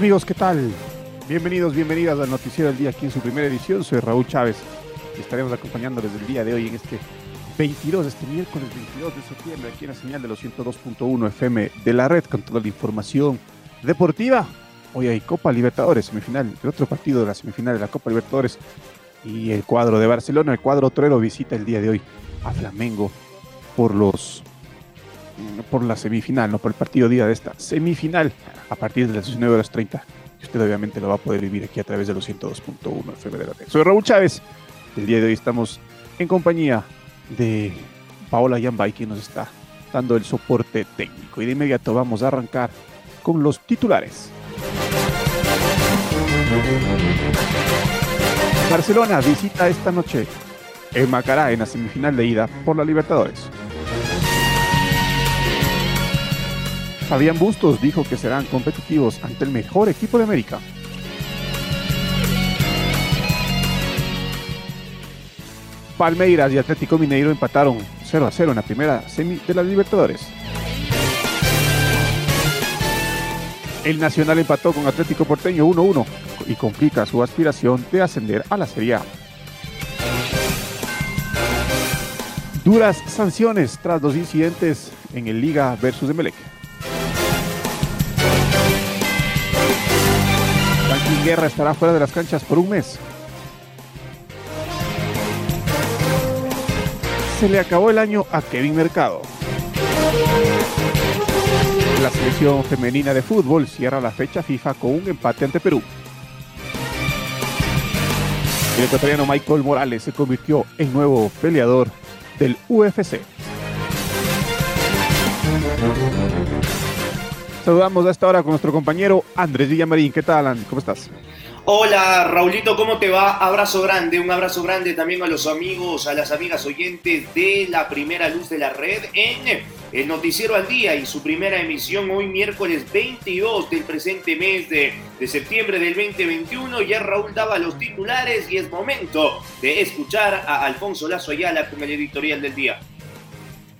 Amigos, ¿qué tal? Bienvenidos, bienvenidas al Noticiero del Día aquí en su primera edición. Soy Raúl Chávez y estaremos acompañándoles el día de hoy en este 22, este miércoles 22 de septiembre, aquí en la señal de los 102.1 FM de la red con toda la información deportiva. Hoy hay Copa Libertadores, semifinal, el otro partido de la semifinal de la Copa Libertadores y el cuadro de Barcelona, el cuadro Torero visita el día de hoy a Flamengo por los por la semifinal, no por el partido día de esta semifinal a partir de las 19 horas 30. Y usted obviamente lo va a poder vivir aquí a través de los 102.1 FM de la Soy Raúl Chávez. El día de hoy estamos en compañía de Paola Yambay, quien nos está dando el soporte técnico. Y de inmediato vamos a arrancar con los titulares. Barcelona visita esta noche el Macará en la semifinal de ida por la Libertadores. Fabián Bustos dijo que serán competitivos ante el mejor equipo de América. Palmeiras y Atlético Mineiro empataron 0 a 0 en la primera semi de las Libertadores. El Nacional empató con Atlético Porteño 1-1 y complica su aspiración de ascender a la Serie A. Duras sanciones tras los incidentes en el Liga versus Emelec. Guerra estará fuera de las canchas por un mes. Se le acabó el año a Kevin Mercado. La selección femenina de fútbol cierra la fecha FIFA con un empate ante Perú. El ecuatoriano Michael Morales se convirtió en nuevo peleador del UFC. Saludamos a esta hora con nuestro compañero Andrés Villamarín. ¿Qué tal, Alan? ¿Cómo estás? Hola, Raulito, ¿cómo te va? Abrazo grande, un abrazo grande también a los amigos, a las amigas oyentes de la primera luz de la red en el Noticiero al Día y su primera emisión hoy miércoles 22 del presente mes de, de septiembre del 2021. Ya Raúl daba los titulares y es momento de escuchar a Alfonso Lazo Ayala con el editorial del día.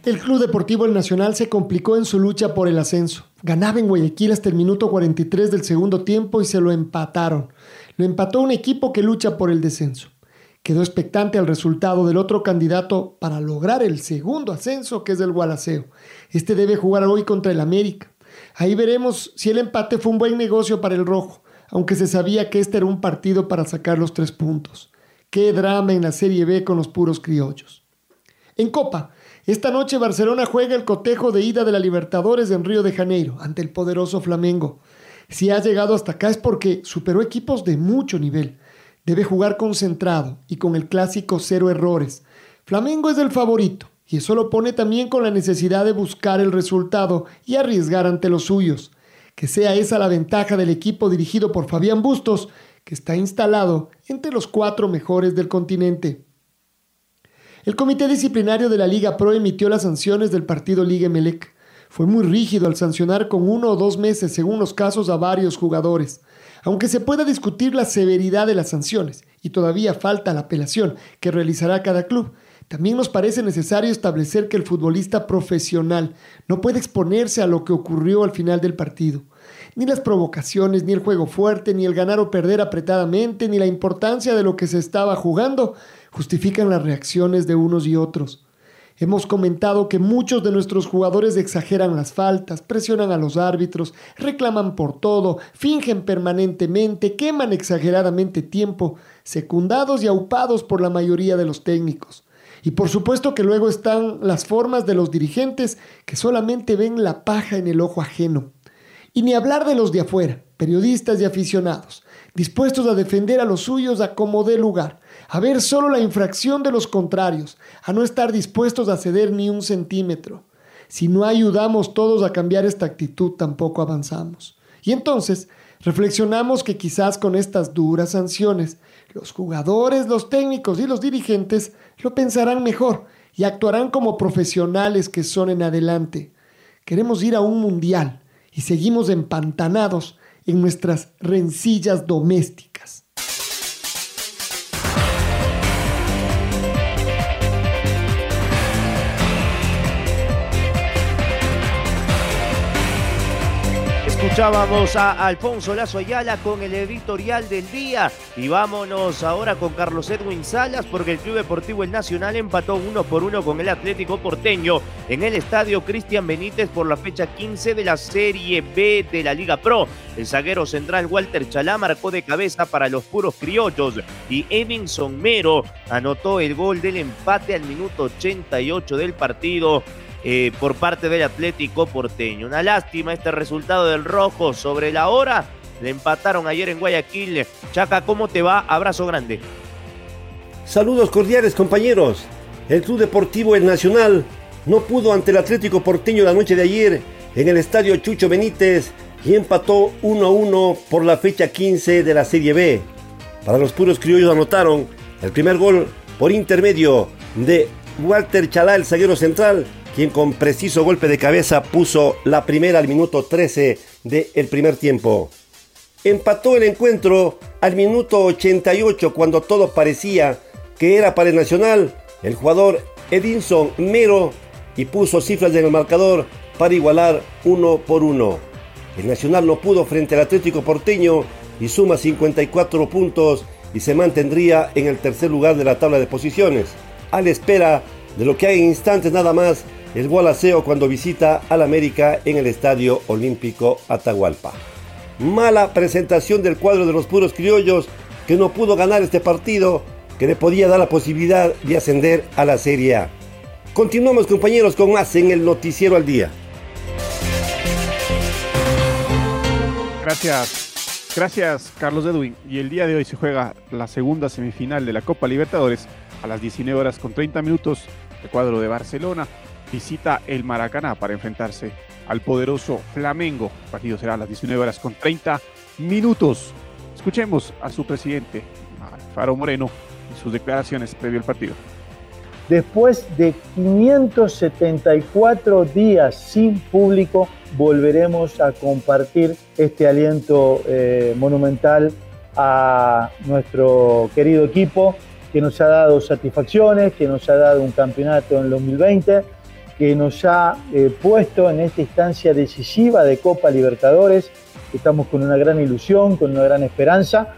El Club Deportivo El Nacional se complicó en su lucha por el ascenso. Ganaba en Guayaquil hasta el minuto 43 del segundo tiempo y se lo empataron. Lo empató un equipo que lucha por el descenso. Quedó expectante al resultado del otro candidato para lograr el segundo ascenso, que es el Gualaceo. Este debe jugar hoy contra el América. Ahí veremos si el empate fue un buen negocio para el Rojo, aunque se sabía que este era un partido para sacar los tres puntos. Qué drama en la Serie B con los puros criollos. En Copa, esta noche Barcelona juega el cotejo de ida de la Libertadores en Río de Janeiro ante el poderoso Flamengo. Si ha llegado hasta acá es porque superó equipos de mucho nivel. Debe jugar concentrado y con el clásico cero errores. Flamengo es el favorito y eso lo pone también con la necesidad de buscar el resultado y arriesgar ante los suyos. Que sea esa la ventaja del equipo dirigido por Fabián Bustos, que está instalado entre los cuatro mejores del continente. El comité disciplinario de la Liga Pro emitió las sanciones del partido Liga Melec. Fue muy rígido al sancionar con uno o dos meses, según los casos, a varios jugadores. Aunque se pueda discutir la severidad de las sanciones, y todavía falta la apelación que realizará cada club, también nos parece necesario establecer que el futbolista profesional no puede exponerse a lo que ocurrió al final del partido. Ni las provocaciones, ni el juego fuerte, ni el ganar o perder apretadamente, ni la importancia de lo que se estaba jugando justifican las reacciones de unos y otros. Hemos comentado que muchos de nuestros jugadores exageran las faltas, presionan a los árbitros, reclaman por todo, fingen permanentemente, queman exageradamente tiempo, secundados y aupados por la mayoría de los técnicos. Y por supuesto que luego están las formas de los dirigentes que solamente ven la paja en el ojo ajeno. Y ni hablar de los de afuera, periodistas y aficionados, dispuestos a defender a los suyos a como dé lugar, a ver solo la infracción de los contrarios, a no estar dispuestos a ceder ni un centímetro. Si no ayudamos todos a cambiar esta actitud, tampoco avanzamos. Y entonces, reflexionamos que quizás con estas duras sanciones, los jugadores, los técnicos y los dirigentes lo pensarán mejor y actuarán como profesionales que son en adelante. Queremos ir a un mundial y seguimos empantanados en nuestras rencillas domésticas. Escuchábamos a Alfonso Lazo Ayala con el editorial del día y vámonos ahora con Carlos Edwin Salas porque el Club Deportivo El Nacional empató uno por uno con el Atlético Porteño en el estadio Cristian Benítez por la fecha 15 de la Serie B de la Liga Pro. El zaguero central Walter Chalá marcó de cabeza para los puros criollos y Evinson Mero anotó el gol del empate al minuto 88 del partido eh, por parte del Atlético Porteño. Una lástima este resultado del Rojo sobre la hora. Le empataron ayer en Guayaquil. Chaca, ¿cómo te va? Abrazo grande. Saludos cordiales compañeros. El Club Deportivo El Nacional no pudo ante el Atlético Porteño la noche de ayer en el Estadio Chucho Benítez y empató 1 a 1 por la fecha 15 de la Serie B. Para los puros criollos anotaron el primer gol por intermedio de Walter Chalá, el zaguero central, quien con preciso golpe de cabeza puso la primera al minuto 13 del primer tiempo. Empató el encuentro al minuto 88 cuando todo parecía que era para el Nacional. El jugador Edinson Mero y puso cifras en el marcador para igualar uno por uno. El Nacional no pudo frente al Atlético Porteño y suma 54 puntos y se mantendría en el tercer lugar de la tabla de posiciones, a la espera de lo que hay en instantes nada más el Gualaceo cuando visita al América en el Estadio Olímpico Atahualpa. Mala presentación del cuadro de los puros criollos que no pudo ganar este partido que le podía dar la posibilidad de ascender a la Serie A. Continuamos compañeros con más en el Noticiero al Día. Gracias, gracias Carlos Edwin. Y el día de hoy se juega la segunda semifinal de la Copa Libertadores a las 19 horas con 30 minutos. El cuadro de Barcelona visita el Maracaná para enfrentarse al poderoso Flamengo. El partido será a las 19 horas con 30 minutos. Escuchemos a su presidente, Faro Moreno, y sus declaraciones previo al partido. Después de 574 días sin público, volveremos a compartir este aliento eh, monumental a nuestro querido equipo que nos ha dado satisfacciones, que nos ha dado un campeonato en el 2020 que nos ha eh, puesto en esta instancia decisiva de Copa Libertadores. Estamos con una gran ilusión, con una gran esperanza.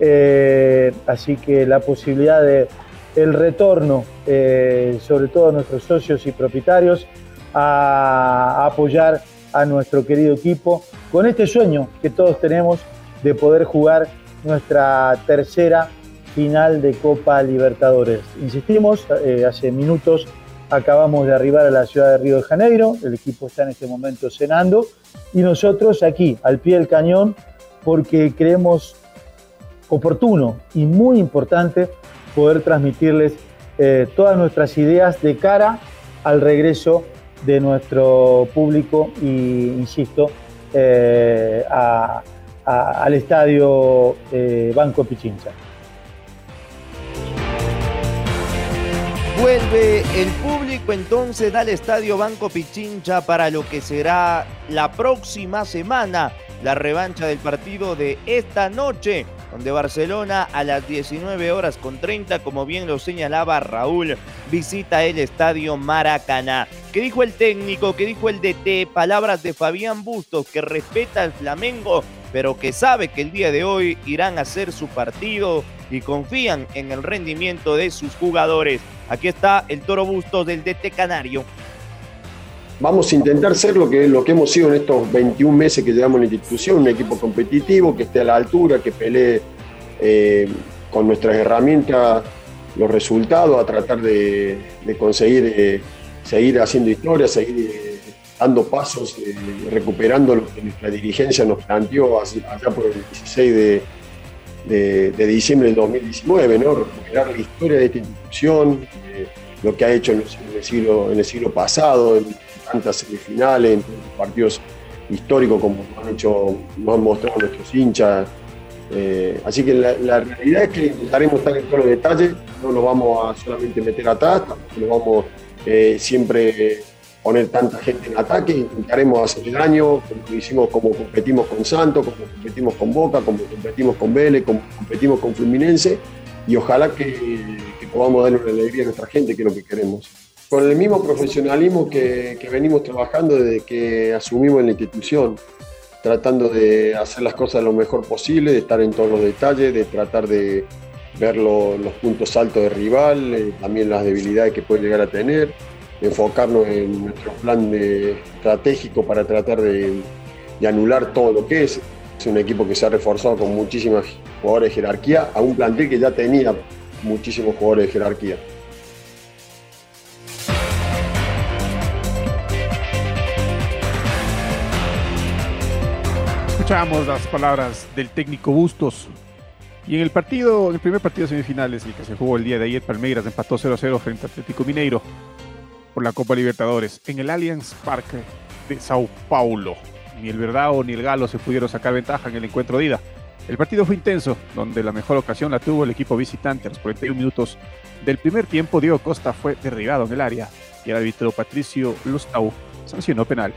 Eh, así que la posibilidad de el retorno, eh, sobre todo a nuestros socios y propietarios, a, apoyar a nuestro querido equipo con este sueño que todos tenemos de poder jugar nuestra tercera final de Copa Libertadores. Insistimos, hace minutos Acabamos de arribar a la ciudad de Río de Janeiro, el equipo está en este momento cenando y nosotros aquí, al pie del cañón, porque creemos oportuno y muy importante poder transmitirles eh, todas nuestras ideas de cara al regreso de nuestro público y, insisto, eh, al estadio eh, Banco Pichincha. Vuelve el público entonces al Estadio Banco Pichincha para lo que será la próxima semana, la revancha del partido de esta noche, donde Barcelona a las 19 horas con 30, como bien lo señalaba Raúl, visita el Estadio Maracaná. ¿Qué dijo el técnico? ¿Qué dijo el DT? Palabras de Fabián Bustos, que respeta al Flamengo, pero que sabe que el día de hoy irán a hacer su partido y confían en el rendimiento de sus jugadores. Aquí está el Toro Bustos del DT Canario. Vamos a intentar ser lo que, lo que hemos sido en estos 21 meses que llevamos en la institución, un equipo competitivo, que esté a la altura, que pelee eh, con nuestras herramientas los resultados, a tratar de, conseguir eh, seguir haciendo historia, seguir eh, dando pasos, recuperando lo que nuestra dirigencia nos planteó allá por el 16 de, de, diciembre del 2019, ¿no? recuperar la historia de esta institución, lo que ha hecho en el siglo, en el siglo pasado, en tantas semifinales, en partidos históricos como han hecho, nos han mostrado nuestros hinchas. Eh, así que la, realidad es que intentaremos estar en todos los detalles, no nos vamos a solamente meter atrás, no vamos eh, siempre poner tanta gente en ataque, intentaremos hacer daño, como hicimos, como competimos con Santos, como competimos con Boca, como competimos con Vélez, como competimos con Fluminense, y ojalá que, podamos darle una alegría a nuestra gente, que es lo que queremos. Con el mismo profesionalismo que, venimos trabajando desde que asumimos en la institución, tratando de hacer las cosas lo mejor posible, de estar en todos los detalles, de tratar de ver los puntos altos del rival, eh, también las debilidades que puede llegar a tener, enfocarnos en nuestro plan estratégico para tratar de, de anular todo lo que es. Es un equipo que se ha reforzado con muchísimos jugadores de jerarquía, a un plantel que ya tenía muchísimos jugadores de jerarquía. Escuchamos las palabras del técnico Bustos. Y en el partido, en el primer partido de semifinales, el que se jugó el día de ayer, Palmeiras empató 0-0 frente a Atlético Mineiro por la Copa Libertadores en el Allianz Parque de Sao Paulo. Ni el Verdao ni el Galo se pudieron sacar ventaja en el encuentro de ida. El partido fue intenso, donde la mejor ocasión la tuvo el equipo visitante. A los 41 minutos del primer tiempo, Diego Costa fue derribado en el área y el árbitro Patricio Lustau sancionó penal.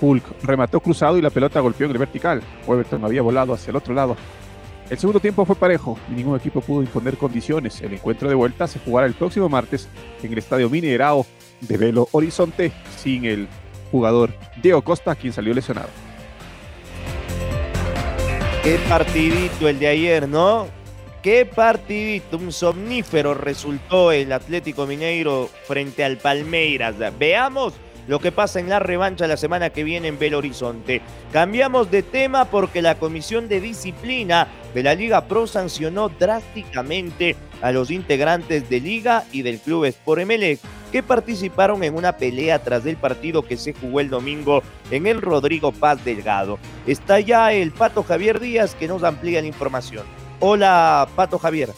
Hulk remató cruzado y la pelota golpeó en el vertical. Weberton había volado hacia el otro lado. El segundo tiempo fue parejo y ningún equipo pudo imponer condiciones. El encuentro de vuelta se jugará el próximo martes en el estadio Mineirao de Belo Horizonte sin el jugador Diego Costa, quien salió lesionado. Qué partidito el de ayer, ¿no? Qué partidito, un somnífero resultó el Atlético Mineiro frente al Palmeiras. Veamos lo que pasa en la revancha la semana que viene en Belo Horizonte. Cambiamos de tema porque la Comisión de Disciplina de la Liga Pro sancionó drásticamente a los integrantes de Liga y del Club Sport Emelec que participaron en una pelea tras el partido que se jugó el domingo en el Rodrigo Paz Delgado. Está ya el Pato Javier Díaz que nos amplía la información. Hola, Pato Javier.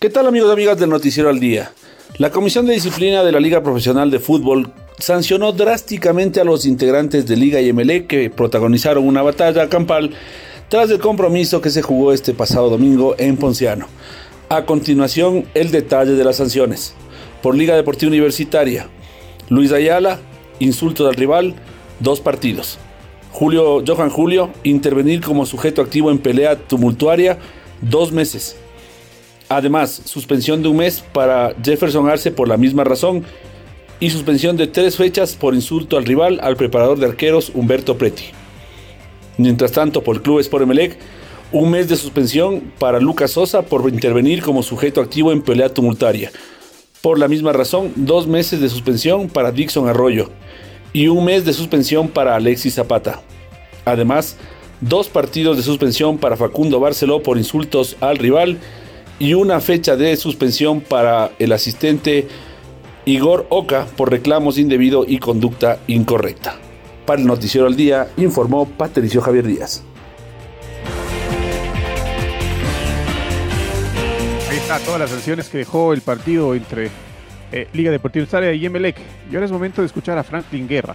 ¿Qué tal amigos y amigas del Noticiero al Día? La Comisión de Disciplina de la Liga Profesional de Fútbol sancionó drásticamente a los integrantes de Liga y MLE que protagonizaron una batalla campal tras el compromiso que se jugó este pasado domingo en Ponciano. A continuación, el detalle de las sanciones. Por Liga Deportiva Universitaria, Luis Ayala, insulto al rival, dos partidos. Julio, Johan Julio, intervenir como sujeto activo en pelea tumultuaria, dos meses. Además, suspensión de un mes para Jefferson Arce por la misma razón y suspensión de tres fechas por insulto al rival al preparador de arqueros Humberto Preti. Mientras tanto, por el Club Sport Emelec, un mes de suspensión para Lucas Sosa por intervenir como sujeto activo en pelea tumultaria. Por la misma razón, dos meses de suspensión para Dixon Arroyo y un mes de suspensión para Alexis Zapata. Además, dos partidos de suspensión para Facundo Barceló por insultos al rival y una fecha de suspensión para el asistente Igor Oca por reclamos indebidos y conducta incorrecta. Para el Noticiero al Día informó Patricio Javier Díaz. Todas las sanciones que dejó el partido entre eh, Liga Deportiva Estaria y Emelec. Y ahora es momento de escuchar a Franklin Guerra,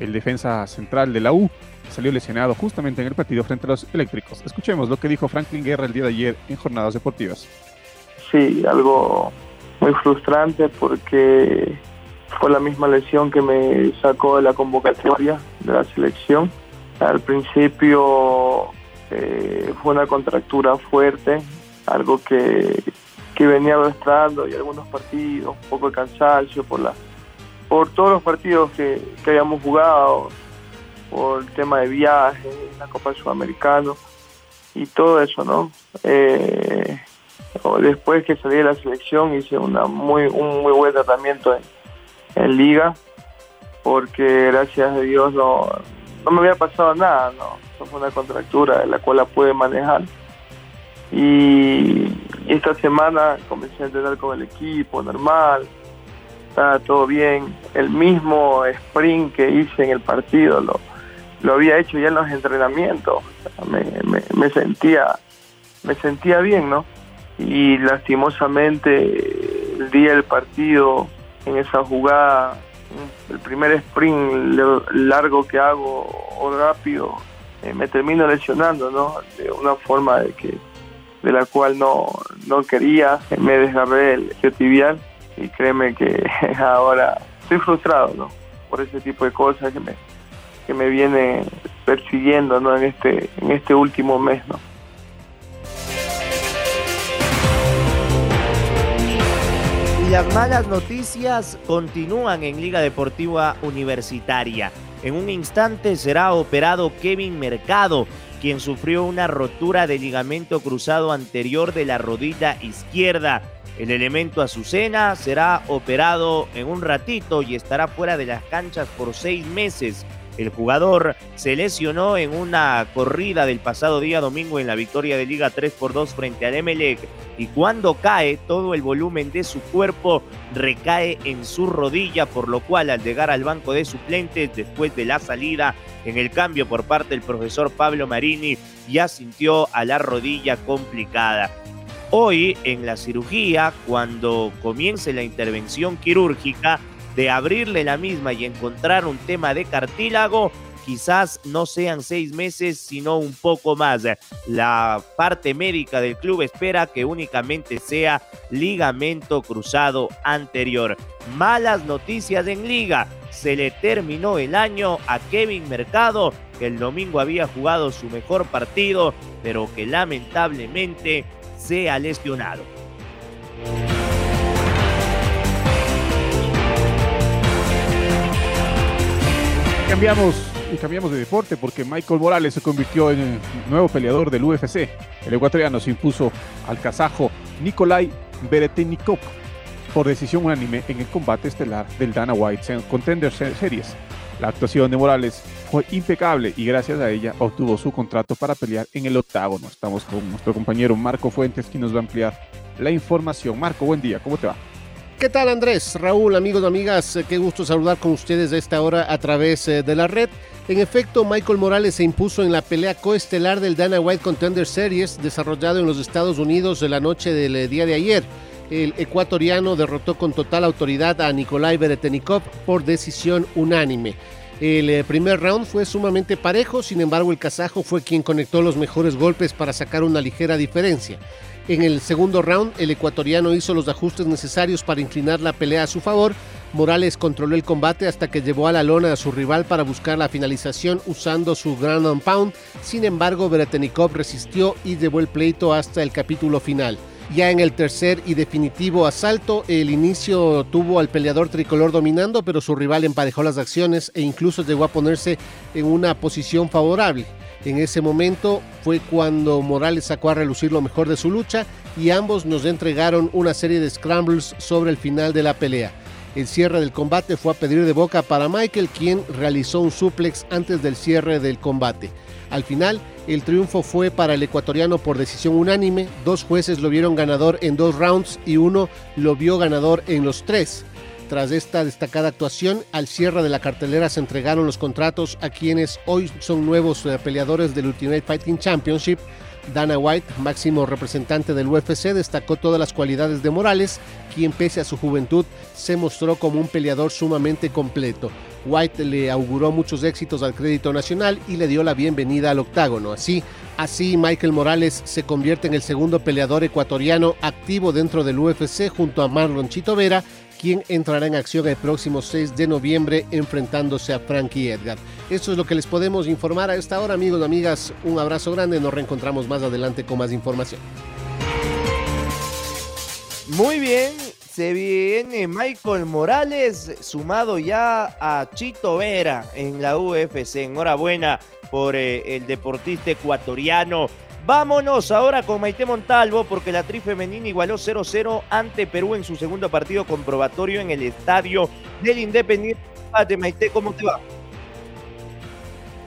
el defensa central de la U, que salió lesionado justamente en el partido frente a los eléctricos. Escuchemos lo que dijo Franklin Guerra el día de ayer en Jornadas Deportivas. Sí, algo muy frustrante porque fue la misma lesión que me sacó de la convocatoria de la selección. Al principio eh, fue una contractura fuerte, algo que, que venía arrastrando y algunos partidos, un poco de cansancio por la por todos los partidos que, que habíamos jugado, por el tema de viaje, la Copa Sudamericana y todo eso, ¿no? Eh, después que salí de la selección hice una muy, un muy buen tratamiento en, liga, porque gracias a Dios no, no me había pasado nada, no, fue una contractura de la cual la pude manejar. Y esta semana comencé a entrenar con el equipo normal, estaba todo bien. El mismo sprint que hice en el partido lo, lo había hecho ya en los entrenamientos. Me, me, sentía me sentía bien, ¿no? Y lastimosamente el día del partido, en esa jugada, el primer sprint largo que hago o rápido, eh, me termino lesionando, ¿no? De una forma de que de la cual no, no quería, me desgarré el tibial y créeme que ahora estoy frustrado, ¿no? Por ese tipo de cosas que me, que me viene persiguiendo, ¿no? En este, en este último mes, ¿no? Las malas noticias continúan en Liga Deportiva Universitaria. En un instante será operado Kevin Mercado, quien sufrió una rotura de ligamento cruzado anterior de la rodilla izquierda. El elemento Azucena será operado en un ratito y estará fuera de las canchas por seis meses. El jugador se lesionó en una corrida del pasado día domingo en la victoria de Liga 3 por 2 frente al Emelec y cuando cae todo el volumen de su cuerpo recae en su rodilla por lo cual al llegar al banco de suplentes después de la salida en el cambio por parte del profesor Pablo Marini ya sintió a la rodilla complicada. Hoy en la cirugía, cuando comience la intervención quirúrgica, de abrirle la misma y encontrar un tema de cartílago, quizás no sean seis meses, sino un poco más. La parte médica del club espera que únicamente sea ligamento cruzado anterior. Malas noticias en liga. Se le terminó el año a Kevin Mercado, que el domingo había jugado su mejor partido, pero que lamentablemente se ha lesionado. Cambiamos y cambiamos de deporte porque Michael Morales se convirtió en el nuevo peleador del UFC. El ecuatoriano se impuso al kazajo Nikolai Beretenikov por decisión unánime en el combate estelar del Dana White Contender Series. La actuación de Morales fue impecable y gracias a ella obtuvo su contrato para pelear en el octágono. Estamos con nuestro compañero Marco Fuentes, quien nos va a ampliar la información. Marco, buen día, ¿cómo te va? ¿Qué tal Andrés? Raúl, amigos, amigas, qué gusto saludar con ustedes a esta hora a través eh, de la red. En efecto, Michael Morales se impuso en la pelea coestelar del Dana White Contender Series desarrollado en los Estados Unidos la noche del eh, día de ayer. El ecuatoriano derrotó con total autoridad a Nikolai Beretenikov por decisión unánime. El eh, primer round fue sumamente parejo, sin embargo el kazajo fue quien conectó los mejores golpes para sacar una ligera diferencia. En el segundo round, el ecuatoriano hizo los ajustes necesarios para inclinar la pelea a su favor. Morales controló el combate hasta que llevó a la lona a su rival para buscar la finalización usando su ground and pound. Sin embargo, Beretenikov resistió y llevó el pleito hasta el capítulo final. Ya en el tercer y definitivo asalto, el inicio tuvo al peleador tricolor dominando, pero su rival emparejó las acciones e incluso llegó a ponerse en una posición favorable. En ese momento fue cuando Morales sacó a relucir lo mejor de su lucha y ambos nos entregaron una serie de scrambles sobre el final de la pelea. El cierre del combate fue a pedir de boca para Michael, quien realizó un suplex antes del cierre del combate. Al final, el triunfo fue para el ecuatoriano por decisión unánime. Dos jueces lo vieron ganador en dos rounds y uno lo vio ganador en los tres. Tras esta destacada actuación, al cierre de la cartelera se entregaron los contratos a quienes hoy son nuevos eh, peleadores del Ultimate Fighting Championship. Dana White, máximo representante del UFC, destacó todas las cualidades de Morales, quien pese a su juventud se mostró como un peleador sumamente completo. White le auguró muchos éxitos al crédito nacional y le dio la bienvenida al octágono. Así, así Michael Morales se convierte en el segundo peleador ecuatoriano activo dentro del UFC junto a Marlon Chito Vera, quien entrará en acción el próximo 6 de noviembre enfrentándose a Frankie Edgar. Esto es lo que les podemos informar a esta hora, amigos y amigas. Un abrazo grande, nos reencontramos más adelante con más información. Muy bien, se viene Michael Morales sumado ya a Chito Vera en la UFC. Enhorabuena por eh, el deportista ecuatoriano Vámonos ahora con Maite Montalvo porque la tri femenina igualó 0-0 ante Perú en su segundo partido comprobatorio en el estadio del Independiente. Maite, ¿cómo te va?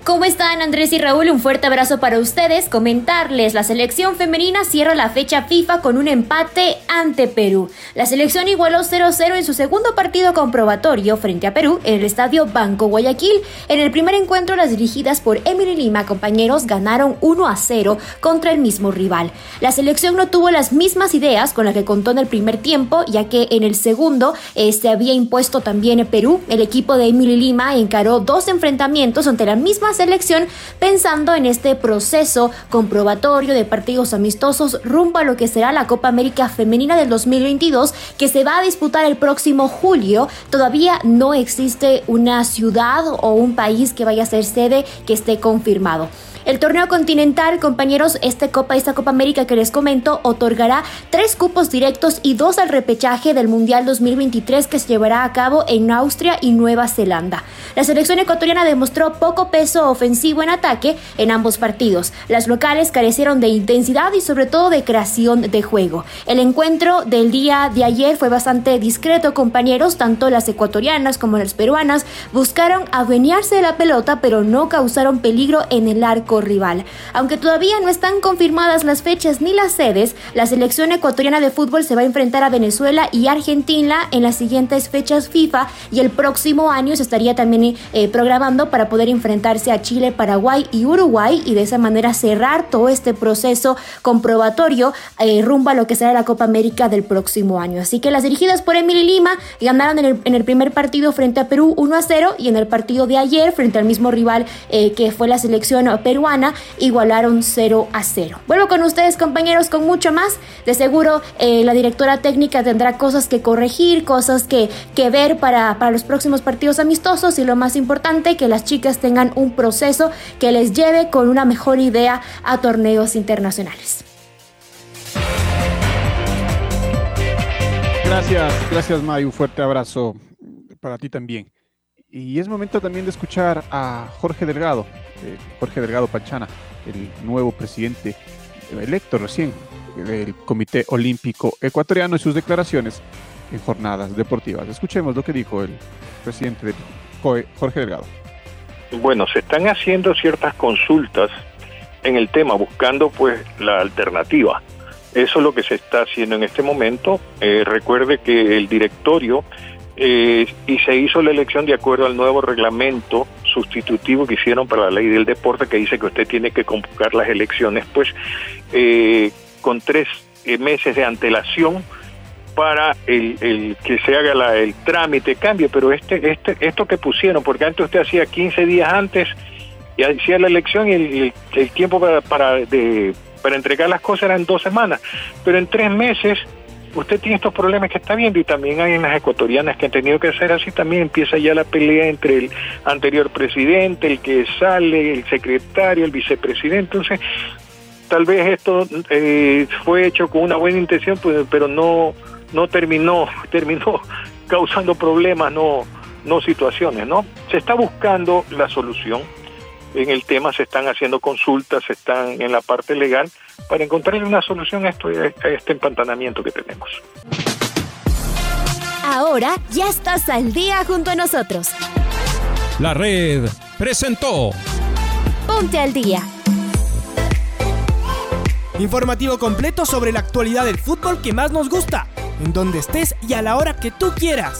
¿Cómo están Andrés y Raúl? Un fuerte abrazo para ustedes. Comentarles, la selección femenina cierra la fecha FIFA con un empate ante Perú. La selección igualó 0-0 en su segundo partido comprobatorio frente a Perú en el estadio Banco Guayaquil. En el primer encuentro, las dirigidas por Emily Lima, compañeros, ganaron 1-0 contra el mismo rival. La selección no tuvo las mismas ideas con las que contó en el primer tiempo, ya que en el segundo eh, se había impuesto también Perú. El equipo de Emily Lima encaró dos enfrentamientos ante la misma selección pensando en este proceso comprobatorio de partidos amistosos rumbo a lo que será la Copa América Femenina del 2022 que se va a disputar el próximo julio. Todavía no existe una ciudad o un país que vaya a ser sede que esté confirmado. El torneo continental, compañeros, esta Copa, esta Copa América que les comento, otorgará tres cupos directos y dos al repechaje del Mundial 2023 que se llevará a cabo en Austria y Nueva Zelanda. La selección ecuatoriana demostró poco peso ofensivo en ataque en ambos partidos. Las locales carecieron de intensidad y sobre todo de creación de juego. El encuentro del día de ayer fue bastante discreto, compañeros, tanto las ecuatorianas como las peruanas buscaron adueñarse de la pelota, pero no causaron peligro en el arco rival. Aunque todavía no están confirmadas las fechas ni las sedes, la selección ecuatoriana de fútbol se va a enfrentar a Venezuela y Argentina en las siguientes fechas FIFA y el próximo año se estaría también eh, programando para poder enfrentarse a Chile, Paraguay y Uruguay y de esa manera cerrar todo este proceso comprobatorio eh, rumbo a lo que será la Copa América del próximo año. Así que las dirigidas por Emily Lima ganaron en el, en el primer partido frente a Perú 1 a 0 y en el partido de ayer frente al mismo rival eh, que fue la selección peruana igualaron 0 a 0. Vuelvo con ustedes compañeros con mucho más. De seguro eh, la directora técnica tendrá cosas que corregir, cosas que, que ver para, para los próximos partidos amistosos y lo más importante, que las chicas tengan un proceso que les lleve con una mejor idea a torneos internacionales. Gracias, gracias May, un fuerte abrazo para ti también. Y es momento también de escuchar a Jorge Delgado, eh, Jorge Delgado Panchana, el nuevo presidente electo recién del Comité Olímpico Ecuatoriano y sus declaraciones en jornadas deportivas. Escuchemos lo que dijo el presidente del COE, Jorge Delgado. Bueno, se están haciendo ciertas consultas en el tema, buscando pues la alternativa. Eso es lo que se está haciendo en este momento. Eh, recuerde que el directorio eh, y se hizo la elección de acuerdo al nuevo reglamento sustitutivo que hicieron para la ley del deporte que dice que usted tiene que convocar las elecciones pues eh, con tres eh, meses de antelación para el, que se haga el trámite cambio. Pero este este esto que pusieron porque antes usted hacía 15 días antes y hacía la elección y el, el tiempo para para, de, para entregar las cosas eran dos semanas. Pero en tres meses usted tiene estos problemas que está viendo y también hay en las ecuatorianas que han tenido que hacer así, también empieza ya la pelea entre el anterior presidente, el que sale, el secretario, el vicepresidente, entonces tal vez esto eh, fue hecho con una buena intención, pues, pero no, no terminó, terminó causando problemas, no, no situaciones, ¿no? Se está buscando la solución en el tema, se están haciendo consultas, se están en la parte legal para encontrar una solución a, esto, a este empantanamiento que tenemos. Ahora ya estás al día junto a nosotros. La red presentó Ponte al día. Informativo completo sobre la actualidad del fútbol que más nos gusta, en donde estés y a la hora que tú quieras.